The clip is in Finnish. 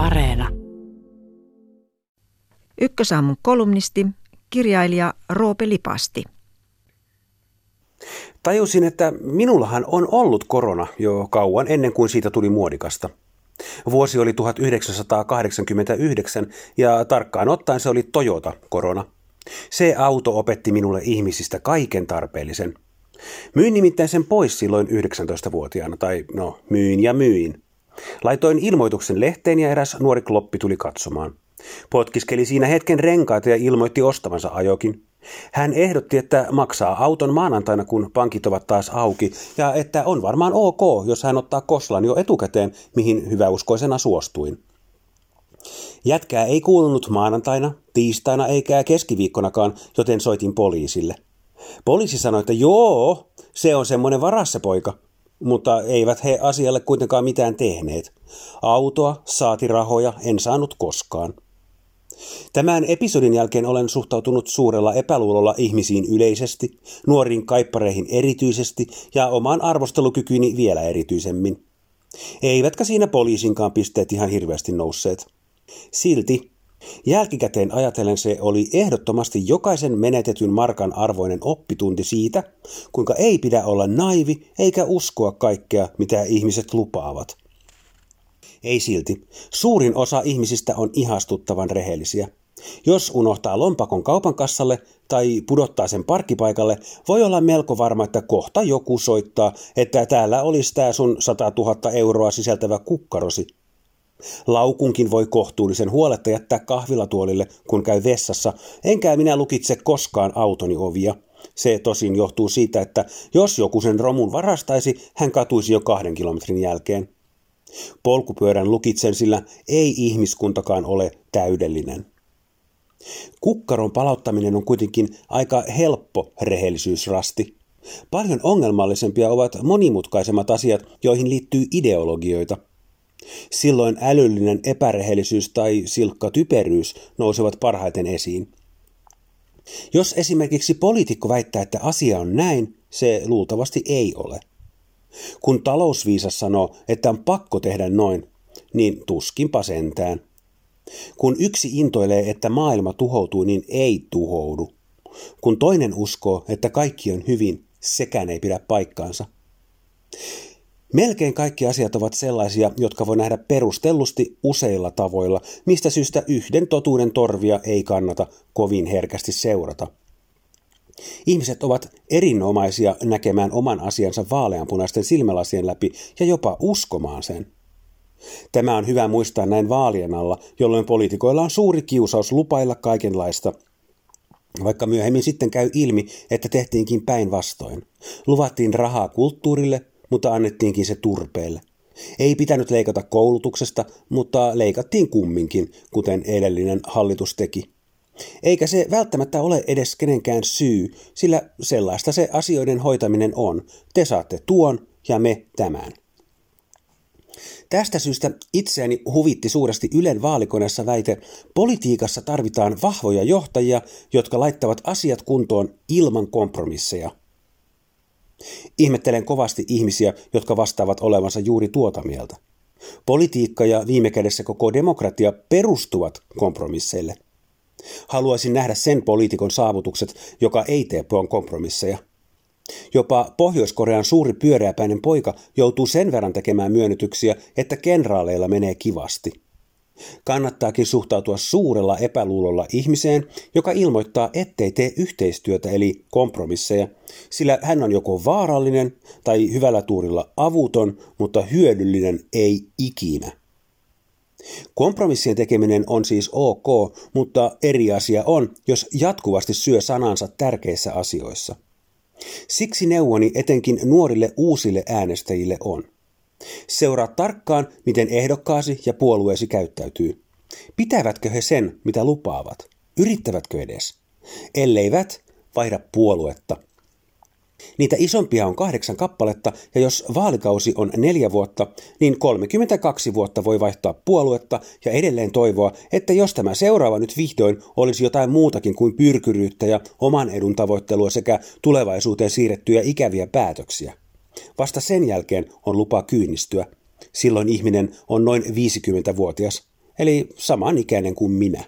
Areena. Ykkösaamun kolumnisti, kirjailija Roope Lipasti. Tajusin, että minullahan on ollut korona jo kauan ennen kuin siitä tuli muodikasta. Vuosi oli 1989 ja tarkkaan ottaen se oli Toyota-korona. Se auto opetti minulle ihmisistä kaiken tarpeellisen. Myin nimittäin sen pois silloin 19-vuotiaana, tai no, myin ja myin. Laitoin ilmoituksen lehteen ja eräs nuori kloppi tuli katsomaan. Potkiskeli siinä hetken renkaita ja ilmoitti ostavansa ajokin. Hän ehdotti, että maksaa auton maanantaina, kun pankit ovat taas auki, ja että on varmaan ok, jos hän ottaa Koslan jo etukäteen, mihin hyväuskoisena suostuin. Jätkää ei kuulunut maanantaina, tiistaina eikä keskiviikkonakaan, joten soitin poliisille. Poliisi sanoi, että joo, se on semmoinen varassa poika, mutta eivät he asialle kuitenkaan mitään tehneet. Autoa, saati rahoja, en saanut koskaan. Tämän episodin jälkeen olen suhtautunut suurella epäluulolla ihmisiin yleisesti, nuoriin kaippareihin erityisesti ja omaan arvostelukykyyni vielä erityisemmin. Eivätkä siinä poliisinkaan pisteet ihan hirveästi nousseet. Silti Jälkikäteen ajatellen se oli ehdottomasti jokaisen menetetyn markan arvoinen oppitunti siitä, kuinka ei pidä olla naivi eikä uskoa kaikkea, mitä ihmiset lupaavat. Ei silti. Suurin osa ihmisistä on ihastuttavan rehellisiä. Jos unohtaa lompakon kaupan kassalle tai pudottaa sen parkkipaikalle, voi olla melko varma, että kohta joku soittaa, että täällä olisi tämä sun 100 000 euroa sisältävä kukkarosi. Laukunkin voi kohtuullisen huoletta jättää kahvilatuolille, kun käy vessassa, enkä minä lukitse koskaan autoni ovia. Se tosin johtuu siitä, että jos joku sen romun varastaisi, hän katuisi jo kahden kilometrin jälkeen. Polkupyörän lukitsen, sillä ei ihmiskuntakaan ole täydellinen. Kukkaron palauttaminen on kuitenkin aika helppo rehellisyysrasti. Paljon ongelmallisempia ovat monimutkaisemmat asiat, joihin liittyy ideologioita. Silloin älyllinen epärehellisyys tai silkka typeryys nousevat parhaiten esiin. Jos esimerkiksi poliitikko väittää, että asia on näin, se luultavasti ei ole. Kun talousviisas sanoo, että on pakko tehdä noin, niin tuskinpa sentään. Kun yksi intoilee, että maailma tuhoutuu, niin ei tuhoudu. Kun toinen uskoo, että kaikki on hyvin, sekään ei pidä paikkaansa. Melkein kaikki asiat ovat sellaisia, jotka voi nähdä perustellusti useilla tavoilla, mistä syystä yhden totuuden torvia ei kannata kovin herkästi seurata. Ihmiset ovat erinomaisia näkemään oman asiansa vaaleanpunaisten silmälasien läpi ja jopa uskomaan sen. Tämä on hyvä muistaa näin vaalien alla, jolloin poliitikoilla on suuri kiusaus lupailla kaikenlaista, vaikka myöhemmin sitten käy ilmi, että tehtiinkin päinvastoin. Luvattiin rahaa kulttuurille, mutta annettiinkin se turpeelle. Ei pitänyt leikata koulutuksesta, mutta leikattiin kumminkin, kuten edellinen hallitus teki. Eikä se välttämättä ole edes kenenkään syy, sillä sellaista se asioiden hoitaminen on. Te saatte tuon ja me tämän. Tästä syystä itseäni huvitti suuresti Ylen vaalikoneessa väite, politiikassa tarvitaan vahvoja johtajia, jotka laittavat asiat kuntoon ilman kompromisseja. Ihmettelen kovasti ihmisiä, jotka vastaavat olevansa juuri tuota mieltä. Politiikka ja viime kädessä koko demokratia perustuvat kompromisseille – Haluaisin nähdä sen poliitikon saavutukset, joka ei tee kompromisseja. Jopa Pohjois-Korean suuri pyöreäpäinen poika joutuu sen verran tekemään myönnytyksiä, että kenraaleilla menee kivasti. Kannattaakin suhtautua suurella epäluulolla ihmiseen, joka ilmoittaa, ettei tee yhteistyötä eli kompromisseja, sillä hän on joko vaarallinen tai hyvällä tuurilla avuton, mutta hyödyllinen ei ikinä. Kompromissien tekeminen on siis ok, mutta eri asia on, jos jatkuvasti syö sanansa tärkeissä asioissa. Siksi neuvoni etenkin nuorille uusille äänestäjille on. Seuraa tarkkaan, miten ehdokkaasi ja puolueesi käyttäytyy. Pitävätkö he sen, mitä lupaavat? Yrittävätkö edes? Elleivät, vaihda puoluetta – Niitä isompia on kahdeksan kappaletta, ja jos vaalikausi on neljä vuotta, niin 32 vuotta voi vaihtaa puoluetta ja edelleen toivoa, että jos tämä seuraava nyt vihdoin olisi jotain muutakin kuin pyrkyryyttä ja oman edun tavoittelua sekä tulevaisuuteen siirrettyjä ikäviä päätöksiä. Vasta sen jälkeen on lupa kyynistyä. Silloin ihminen on noin 50-vuotias. eli samanikäinen kuin minä.